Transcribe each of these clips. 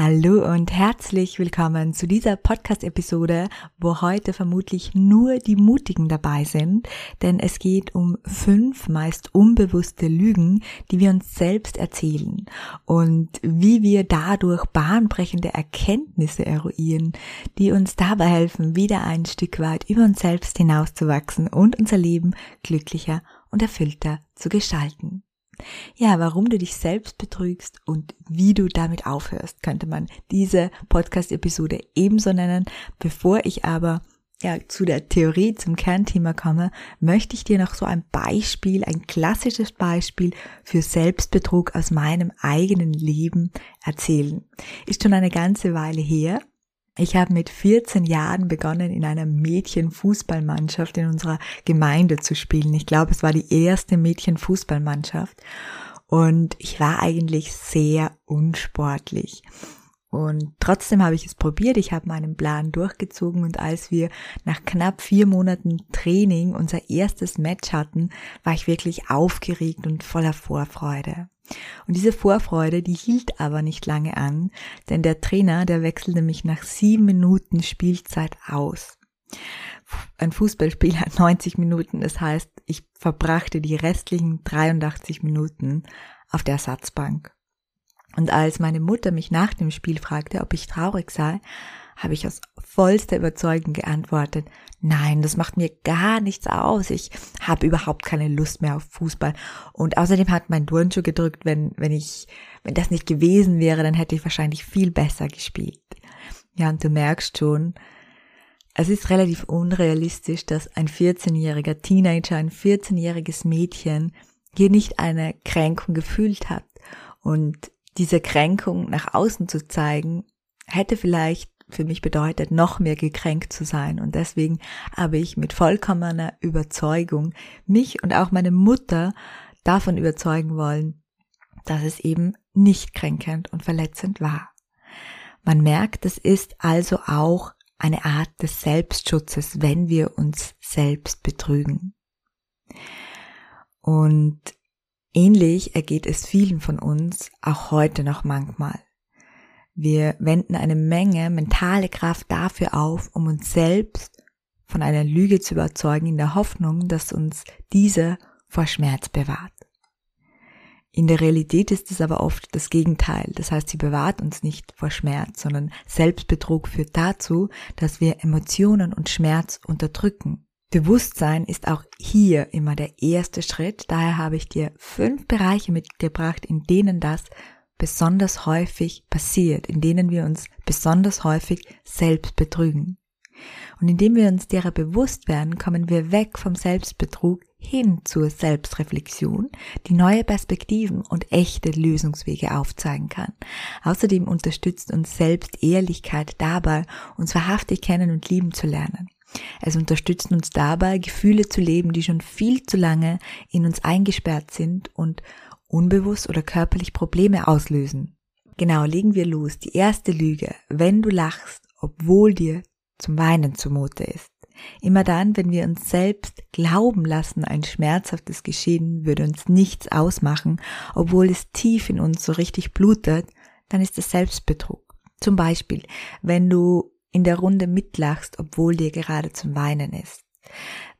Hallo und herzlich willkommen zu dieser Podcast-Episode, wo heute vermutlich nur die Mutigen dabei sind, denn es geht um fünf meist unbewusste Lügen, die wir uns selbst erzählen und wie wir dadurch bahnbrechende Erkenntnisse eruieren, die uns dabei helfen, wieder ein Stück weit über uns selbst hinauszuwachsen und unser Leben glücklicher und erfüllter zu gestalten. Ja, warum du dich selbst betrügst und wie du damit aufhörst, könnte man diese Podcast-Episode ebenso nennen. Bevor ich aber ja, zu der Theorie, zum Kernthema komme, möchte ich dir noch so ein Beispiel, ein klassisches Beispiel für Selbstbetrug aus meinem eigenen Leben erzählen. Ist schon eine ganze Weile her. Ich habe mit 14 Jahren begonnen, in einer Mädchenfußballmannschaft in unserer Gemeinde zu spielen. Ich glaube, es war die erste Mädchenfußballmannschaft. Und ich war eigentlich sehr unsportlich. Und trotzdem habe ich es probiert, ich habe meinen Plan durchgezogen und als wir nach knapp vier Monaten Training unser erstes Match hatten, war ich wirklich aufgeregt und voller Vorfreude. Und diese Vorfreude, die hielt aber nicht lange an, denn der Trainer, der wechselte mich nach sieben Minuten Spielzeit aus. Ein Fußballspiel hat 90 Minuten, das heißt, ich verbrachte die restlichen 83 Minuten auf der Ersatzbank. Und als meine Mutter mich nach dem Spiel fragte, ob ich traurig sei, habe ich aus vollster Überzeugung geantwortet, nein, das macht mir gar nichts aus. Ich habe überhaupt keine Lust mehr auf Fußball. Und außerdem hat mein Turnschuh gedrückt, wenn, wenn ich, wenn das nicht gewesen wäre, dann hätte ich wahrscheinlich viel besser gespielt. Ja, und du merkst schon, es ist relativ unrealistisch, dass ein 14-jähriger Teenager, ein 14-jähriges Mädchen hier nicht eine Kränkung gefühlt hat. Und diese Kränkung nach außen zu zeigen, hätte vielleicht für mich bedeutet, noch mehr gekränkt zu sein. Und deswegen habe ich mit vollkommener Überzeugung mich und auch meine Mutter davon überzeugen wollen, dass es eben nicht kränkend und verletzend war. Man merkt, es ist also auch eine Art des Selbstschutzes, wenn wir uns selbst betrügen. Und ähnlich ergeht es vielen von uns auch heute noch manchmal. Wir wenden eine Menge mentale Kraft dafür auf, um uns selbst von einer Lüge zu überzeugen, in der Hoffnung, dass uns diese vor Schmerz bewahrt. In der Realität ist es aber oft das Gegenteil. Das heißt, sie bewahrt uns nicht vor Schmerz, sondern Selbstbetrug führt dazu, dass wir Emotionen und Schmerz unterdrücken. Bewusstsein ist auch hier immer der erste Schritt. Daher habe ich dir fünf Bereiche mitgebracht, in denen das besonders häufig passiert, in denen wir uns besonders häufig selbst betrügen. Und indem wir uns derer bewusst werden, kommen wir weg vom Selbstbetrug hin zur Selbstreflexion, die neue Perspektiven und echte Lösungswege aufzeigen kann. Außerdem unterstützt uns Selbstehrlichkeit dabei, uns wahrhaftig kennen und lieben zu lernen. Es unterstützt uns dabei, Gefühle zu leben, die schon viel zu lange in uns eingesperrt sind und unbewusst oder körperlich Probleme auslösen. Genau, legen wir los. Die erste Lüge. Wenn du lachst, obwohl dir zum Weinen zumute ist. Immer dann, wenn wir uns selbst glauben lassen, ein schmerzhaftes Geschehen würde uns nichts ausmachen, obwohl es tief in uns so richtig blutet, dann ist es Selbstbetrug. Zum Beispiel, wenn du in der Runde mitlachst, obwohl dir gerade zum Weinen ist.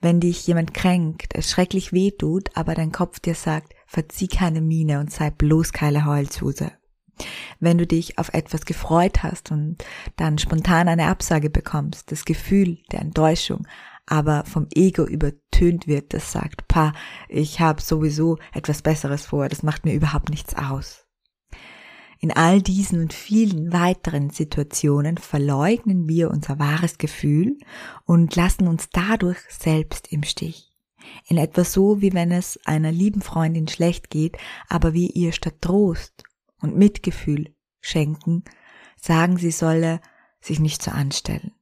Wenn dich jemand kränkt, es schrecklich weh tut, aber dein Kopf dir sagt, verzieh keine Miene und sei bloß keine Heulsuse. Wenn du dich auf etwas gefreut hast und dann spontan eine Absage bekommst, das Gefühl der Enttäuschung, aber vom Ego übertönt wird, das sagt, pa, ich habe sowieso etwas Besseres vor, das macht mir überhaupt nichts aus. In all diesen und vielen weiteren Situationen verleugnen wir unser wahres Gefühl und lassen uns dadurch selbst im Stich. In etwa so, wie wenn es einer lieben Freundin schlecht geht, aber wir ihr statt Trost und Mitgefühl schenken, sagen, sie solle sich nicht so anstellen.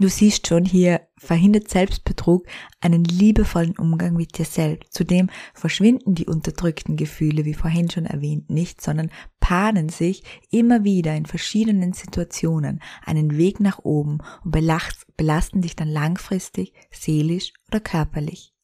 Du siehst schon, hier verhindert Selbstbetrug einen liebevollen Umgang mit dir selbst. Zudem verschwinden die unterdrückten Gefühle, wie vorhin schon erwähnt, nicht, sondern paaren sich immer wieder in verschiedenen Situationen einen Weg nach oben und belasten dich dann langfristig, seelisch oder körperlich.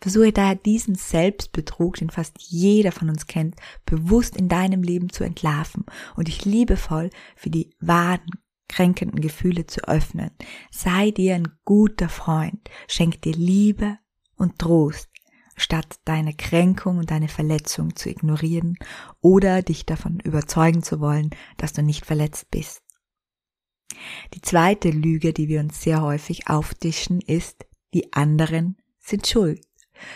Versuche daher diesen Selbstbetrug, den fast jeder von uns kennt, bewusst in deinem Leben zu entlarven und dich liebevoll für die wahren kränkenden Gefühle zu öffnen. Sei dir ein guter Freund, schenk dir Liebe und Trost, statt deine Kränkung und deine Verletzung zu ignorieren oder dich davon überzeugen zu wollen, dass du nicht verletzt bist. Die zweite Lüge, die wir uns sehr häufig auftischen, ist, die anderen sind schuld.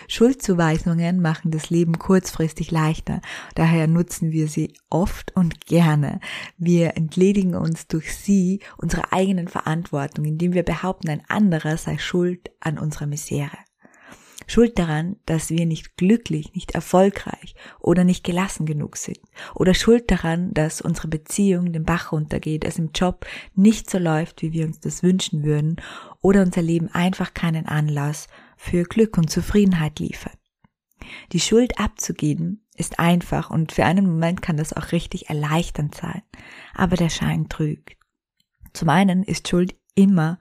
Schuldzuweisungen machen das Leben kurzfristig leichter, daher nutzen wir sie oft und gerne. Wir entledigen uns durch sie unserer eigenen Verantwortung, indem wir behaupten, ein anderer sei schuld an unserer Misere. Schuld daran, dass wir nicht glücklich, nicht erfolgreich oder nicht gelassen genug sind. Oder Schuld daran, dass unsere Beziehung den Bach runtergeht, es im Job nicht so läuft, wie wir uns das wünschen würden oder unser Leben einfach keinen Anlass für Glück und Zufriedenheit liefert. Die Schuld abzugeben ist einfach und für einen Moment kann das auch richtig erleichternd sein, aber der Schein trügt. Zum einen ist Schuld immer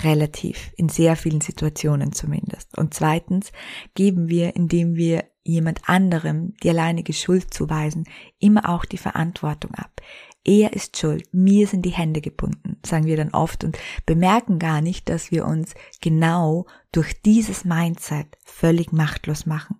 relativ, in sehr vielen Situationen zumindest. Und zweitens geben wir, indem wir jemand anderem die alleinige Schuld zuweisen, immer auch die Verantwortung ab. Er ist schuld, mir sind die Hände gebunden, sagen wir dann oft und bemerken gar nicht, dass wir uns genau durch dieses Mindset völlig machtlos machen.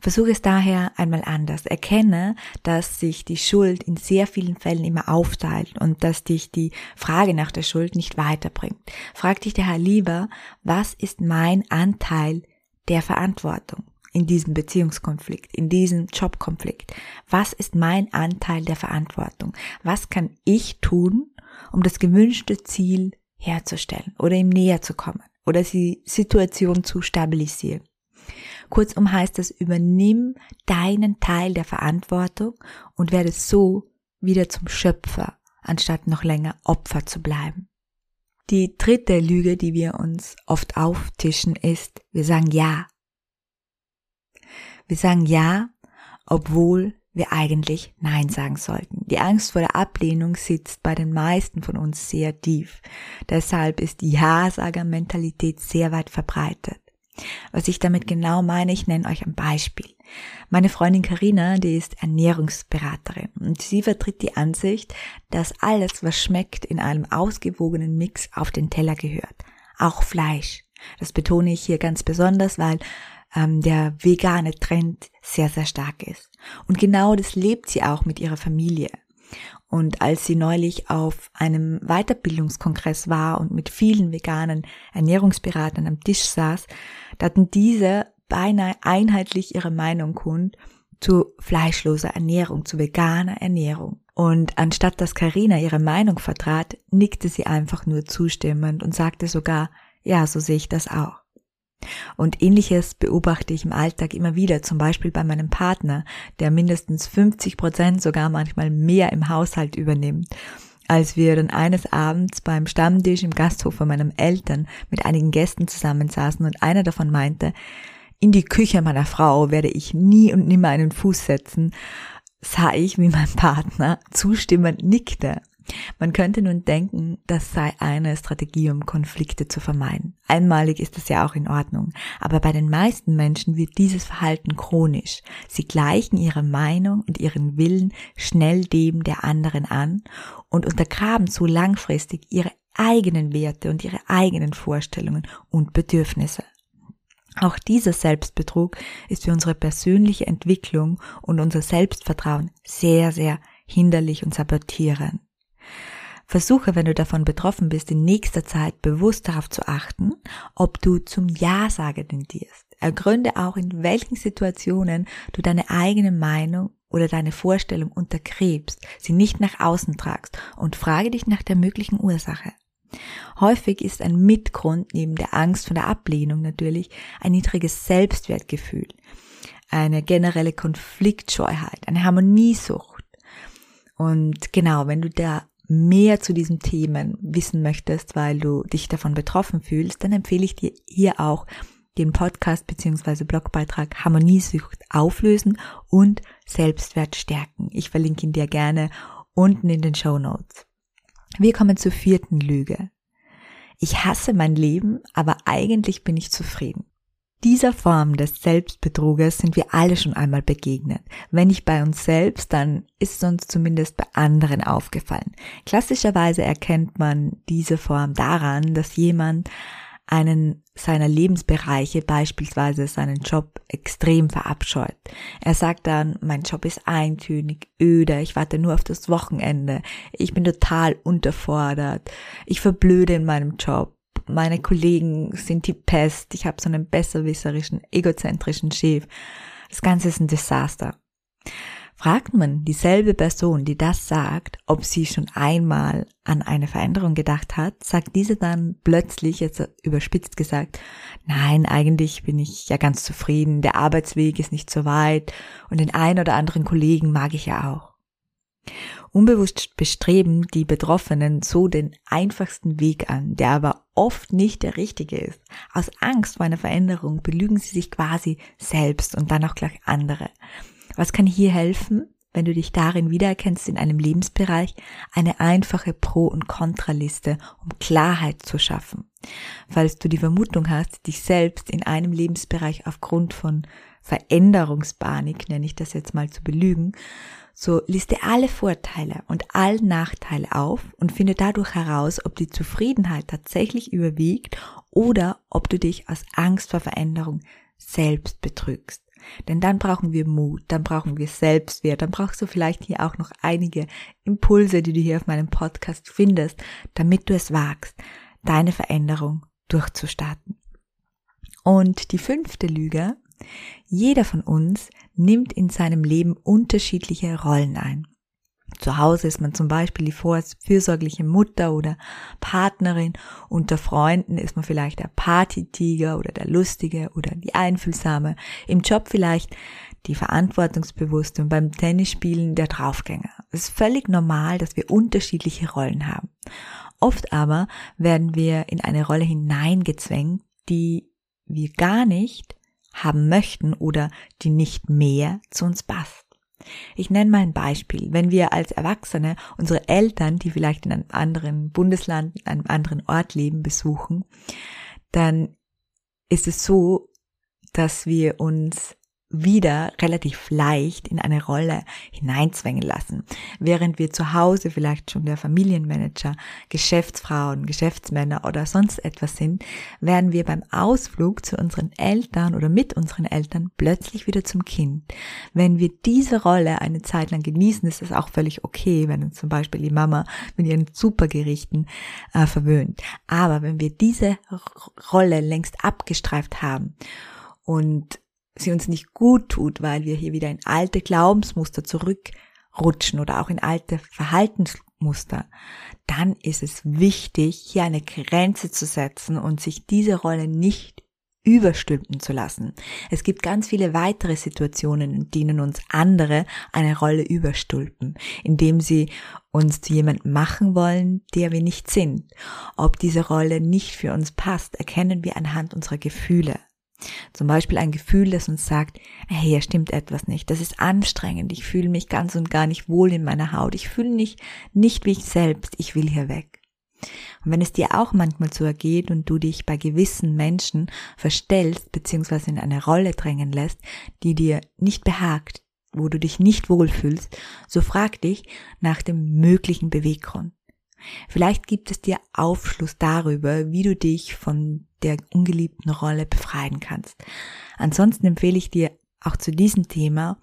Versuche es daher einmal anders. Erkenne, dass sich die Schuld in sehr vielen Fällen immer aufteilt und dass dich die Frage nach der Schuld nicht weiterbringt. Frag dich daher lieber, was ist mein Anteil der Verantwortung? In diesem Beziehungskonflikt, in diesem Jobkonflikt? Was ist mein Anteil der Verantwortung? Was kann ich tun, um das gewünschte Ziel herzustellen oder ihm näher zu kommen oder die Situation zu stabilisieren? Kurzum heißt es, übernimm deinen Teil der Verantwortung und werde so wieder zum Schöpfer, anstatt noch länger Opfer zu bleiben. Die dritte Lüge, die wir uns oft auftischen, ist, wir sagen ja, wir sagen ja, obwohl wir eigentlich Nein sagen sollten. Die Angst vor der Ablehnung sitzt bei den meisten von uns sehr tief. Deshalb ist die Ja-Sager-Mentalität sehr weit verbreitet. Was ich damit genau meine, ich nenne euch ein Beispiel. Meine Freundin Karina, die ist Ernährungsberaterin und sie vertritt die Ansicht, dass alles, was schmeckt, in einem ausgewogenen Mix auf den Teller gehört. Auch Fleisch. Das betone ich hier ganz besonders, weil ähm, der vegane Trend sehr, sehr stark ist. Und genau das lebt sie auch mit ihrer Familie. Und als sie neulich auf einem Weiterbildungskongress war und mit vielen veganen Ernährungsberatern am Tisch saß, da hatten diese beinahe einheitlich ihre Meinung kund zu fleischloser Ernährung, zu veganer Ernährung. Und anstatt dass Karina ihre Meinung vertrat, nickte sie einfach nur zustimmend und sagte sogar, ja, so sehe ich das auch. Und ähnliches beobachte ich im Alltag immer wieder, zum Beispiel bei meinem Partner, der mindestens 50 Prozent, sogar manchmal mehr im Haushalt übernimmt. Als wir dann eines Abends beim Stammtisch im Gasthof von meinen Eltern mit einigen Gästen zusammensaßen und einer davon meinte, in die Küche meiner Frau werde ich nie und nimmer einen Fuß setzen, sah ich, wie mein Partner zustimmend nickte. Man könnte nun denken, das sei eine Strategie, um Konflikte zu vermeiden. Einmalig ist das ja auch in Ordnung, aber bei den meisten Menschen wird dieses Verhalten chronisch. Sie gleichen ihre Meinung und ihren Willen schnell dem der anderen an und untergraben so langfristig ihre eigenen Werte und ihre eigenen Vorstellungen und Bedürfnisse. Auch dieser Selbstbetrug ist für unsere persönliche Entwicklung und unser Selbstvertrauen sehr, sehr hinderlich und sabotierend. Versuche, wenn du davon betroffen bist, in nächster Zeit bewusst darauf zu achten, ob du zum Ja-Sager tendierst. Ergründe auch, in welchen Situationen du deine eigene Meinung oder deine Vorstellung untergräbst, sie nicht nach außen tragst und frage dich nach der möglichen Ursache. Häufig ist ein Mitgrund neben der Angst vor der Ablehnung natürlich ein niedriges Selbstwertgefühl, eine generelle Konfliktscheuheit, eine Harmoniesucht. Und genau, wenn du da mehr zu diesen Themen wissen möchtest, weil du dich davon betroffen fühlst, dann empfehle ich dir hier auch den Podcast bzw. Blogbeitrag Harmoniesucht auflösen und Selbstwert stärken. Ich verlinke ihn dir gerne unten in den Show Notes. Wir kommen zur vierten Lüge. Ich hasse mein Leben, aber eigentlich bin ich zufrieden. Dieser Form des Selbstbetruges sind wir alle schon einmal begegnet. Wenn nicht bei uns selbst, dann ist es uns zumindest bei anderen aufgefallen. Klassischerweise erkennt man diese Form daran, dass jemand einen seiner Lebensbereiche, beispielsweise seinen Job, extrem verabscheut. Er sagt dann, mein Job ist eintönig, öde, ich warte nur auf das Wochenende, ich bin total unterfordert, ich verblöde in meinem Job, meine Kollegen sind die Pest, ich habe so einen besserwisserischen, egozentrischen Chef. Das Ganze ist ein Desaster. Fragt man dieselbe Person, die das sagt, ob sie schon einmal an eine Veränderung gedacht hat, sagt diese dann plötzlich, jetzt überspitzt gesagt, nein, eigentlich bin ich ja ganz zufrieden, der Arbeitsweg ist nicht so weit und den ein oder anderen Kollegen mag ich ja auch. Unbewusst bestreben die Betroffenen so den einfachsten Weg an, der aber oft nicht der richtige ist. Aus Angst vor einer Veränderung belügen sie sich quasi selbst und dann auch gleich andere. Was kann hier helfen? wenn du dich darin wiedererkennst in einem Lebensbereich, eine einfache Pro- und Kontraliste, um Klarheit zu schaffen. Falls du die Vermutung hast, dich selbst in einem Lebensbereich aufgrund von Veränderungspanik, nenne ich das jetzt mal zu belügen, so liste alle Vorteile und alle Nachteile auf und finde dadurch heraus, ob die Zufriedenheit tatsächlich überwiegt oder ob du dich aus Angst vor Veränderung selbst betrügst. Denn dann brauchen wir Mut, dann brauchen wir Selbstwert, dann brauchst du vielleicht hier auch noch einige Impulse, die du hier auf meinem Podcast findest, damit du es wagst, deine Veränderung durchzustarten. Und die fünfte Lüge, jeder von uns nimmt in seinem Leben unterschiedliche Rollen ein. Zu Hause ist man zum Beispiel die fürsorgliche Mutter oder Partnerin. Unter Freunden ist man vielleicht der Partytiger oder der Lustige oder die Einfühlsame. Im Job vielleicht die Verantwortungsbewusste und beim Tennisspielen der Draufgänger. Es ist völlig normal, dass wir unterschiedliche Rollen haben. Oft aber werden wir in eine Rolle hineingezwängt, die wir gar nicht haben möchten oder die nicht mehr zu uns passt. Ich nenne mal ein Beispiel. Wenn wir als Erwachsene unsere Eltern, die vielleicht in einem anderen Bundesland, in einem anderen Ort leben, besuchen, dann ist es so, dass wir uns wieder relativ leicht in eine Rolle hineinzwängen lassen. Während wir zu Hause vielleicht schon der Familienmanager, Geschäftsfrauen, Geschäftsmänner oder sonst etwas sind, werden wir beim Ausflug zu unseren Eltern oder mit unseren Eltern plötzlich wieder zum Kind. Wenn wir diese Rolle eine Zeit lang genießen, ist das auch völlig okay, wenn uns zum Beispiel die Mama mit ihren Supergerichten äh, verwöhnt. Aber wenn wir diese Rolle längst abgestreift haben und sie uns nicht gut tut, weil wir hier wieder in alte Glaubensmuster zurückrutschen oder auch in alte Verhaltensmuster, dann ist es wichtig, hier eine Grenze zu setzen und sich diese Rolle nicht überstülpen zu lassen. Es gibt ganz viele weitere Situationen, in denen uns andere eine Rolle überstülpen, indem sie uns zu jemandem machen wollen, der wir nicht sind. Ob diese Rolle nicht für uns passt, erkennen wir anhand unserer Gefühle. Zum Beispiel ein Gefühl, das uns sagt, hey, hier stimmt etwas nicht, das ist anstrengend, ich fühle mich ganz und gar nicht wohl in meiner Haut, ich fühle mich nicht wie ich selbst, ich will hier weg. Und wenn es dir auch manchmal so ergeht und du dich bei gewissen Menschen verstellst bzw. in eine Rolle drängen lässt, die dir nicht behagt, wo du dich nicht wohlfühlst, so frag dich nach dem möglichen Beweggrund. Vielleicht gibt es dir Aufschluss darüber, wie du dich von der ungeliebten Rolle befreien kannst. Ansonsten empfehle ich dir auch zu diesem Thema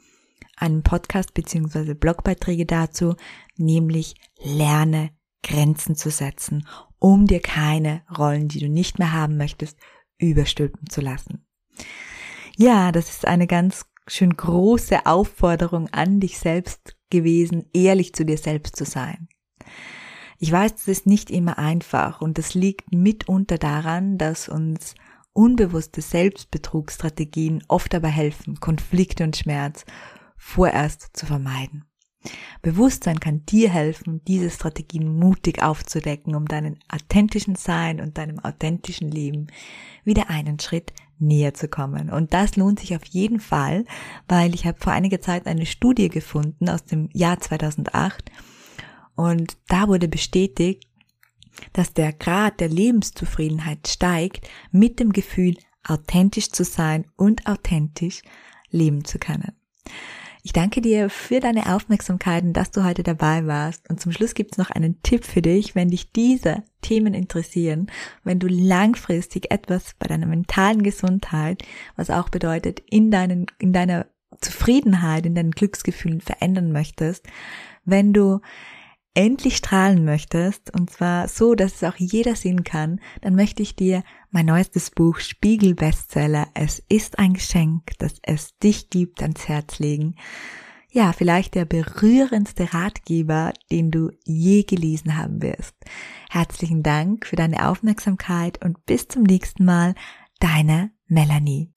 einen Podcast bzw. Blogbeiträge dazu, nämlich lerne Grenzen zu setzen, um dir keine Rollen, die du nicht mehr haben möchtest, überstülpen zu lassen. Ja, das ist eine ganz schön große Aufforderung an dich selbst gewesen, ehrlich zu dir selbst zu sein. Ich weiß, es ist nicht immer einfach und das liegt mitunter daran, dass uns unbewusste Selbstbetrugsstrategien oft dabei helfen, Konflikte und Schmerz vorerst zu vermeiden. Bewusstsein kann dir helfen, diese Strategien mutig aufzudecken, um deinen authentischen Sein und deinem authentischen Leben wieder einen Schritt näher zu kommen. Und das lohnt sich auf jeden Fall, weil ich habe vor einiger Zeit eine Studie gefunden aus dem Jahr 2008 und da wurde bestätigt, dass der Grad der Lebenszufriedenheit steigt mit dem Gefühl, authentisch zu sein und authentisch leben zu können. Ich danke dir für deine Aufmerksamkeit und dass du heute dabei warst. Und zum Schluss gibt es noch einen Tipp für dich, wenn dich diese Themen interessieren, wenn du langfristig etwas bei deiner mentalen Gesundheit, was auch bedeutet, in, deinen, in deiner Zufriedenheit, in deinen Glücksgefühlen verändern möchtest, wenn du endlich strahlen möchtest, und zwar so, dass es auch jeder sehen kann, dann möchte ich dir mein neuestes Buch Spiegel Bestseller Es ist ein Geschenk, dass es dich gibt, ans Herz legen. Ja, vielleicht der berührendste Ratgeber, den du je gelesen haben wirst. Herzlichen Dank für deine Aufmerksamkeit und bis zum nächsten Mal, deine Melanie.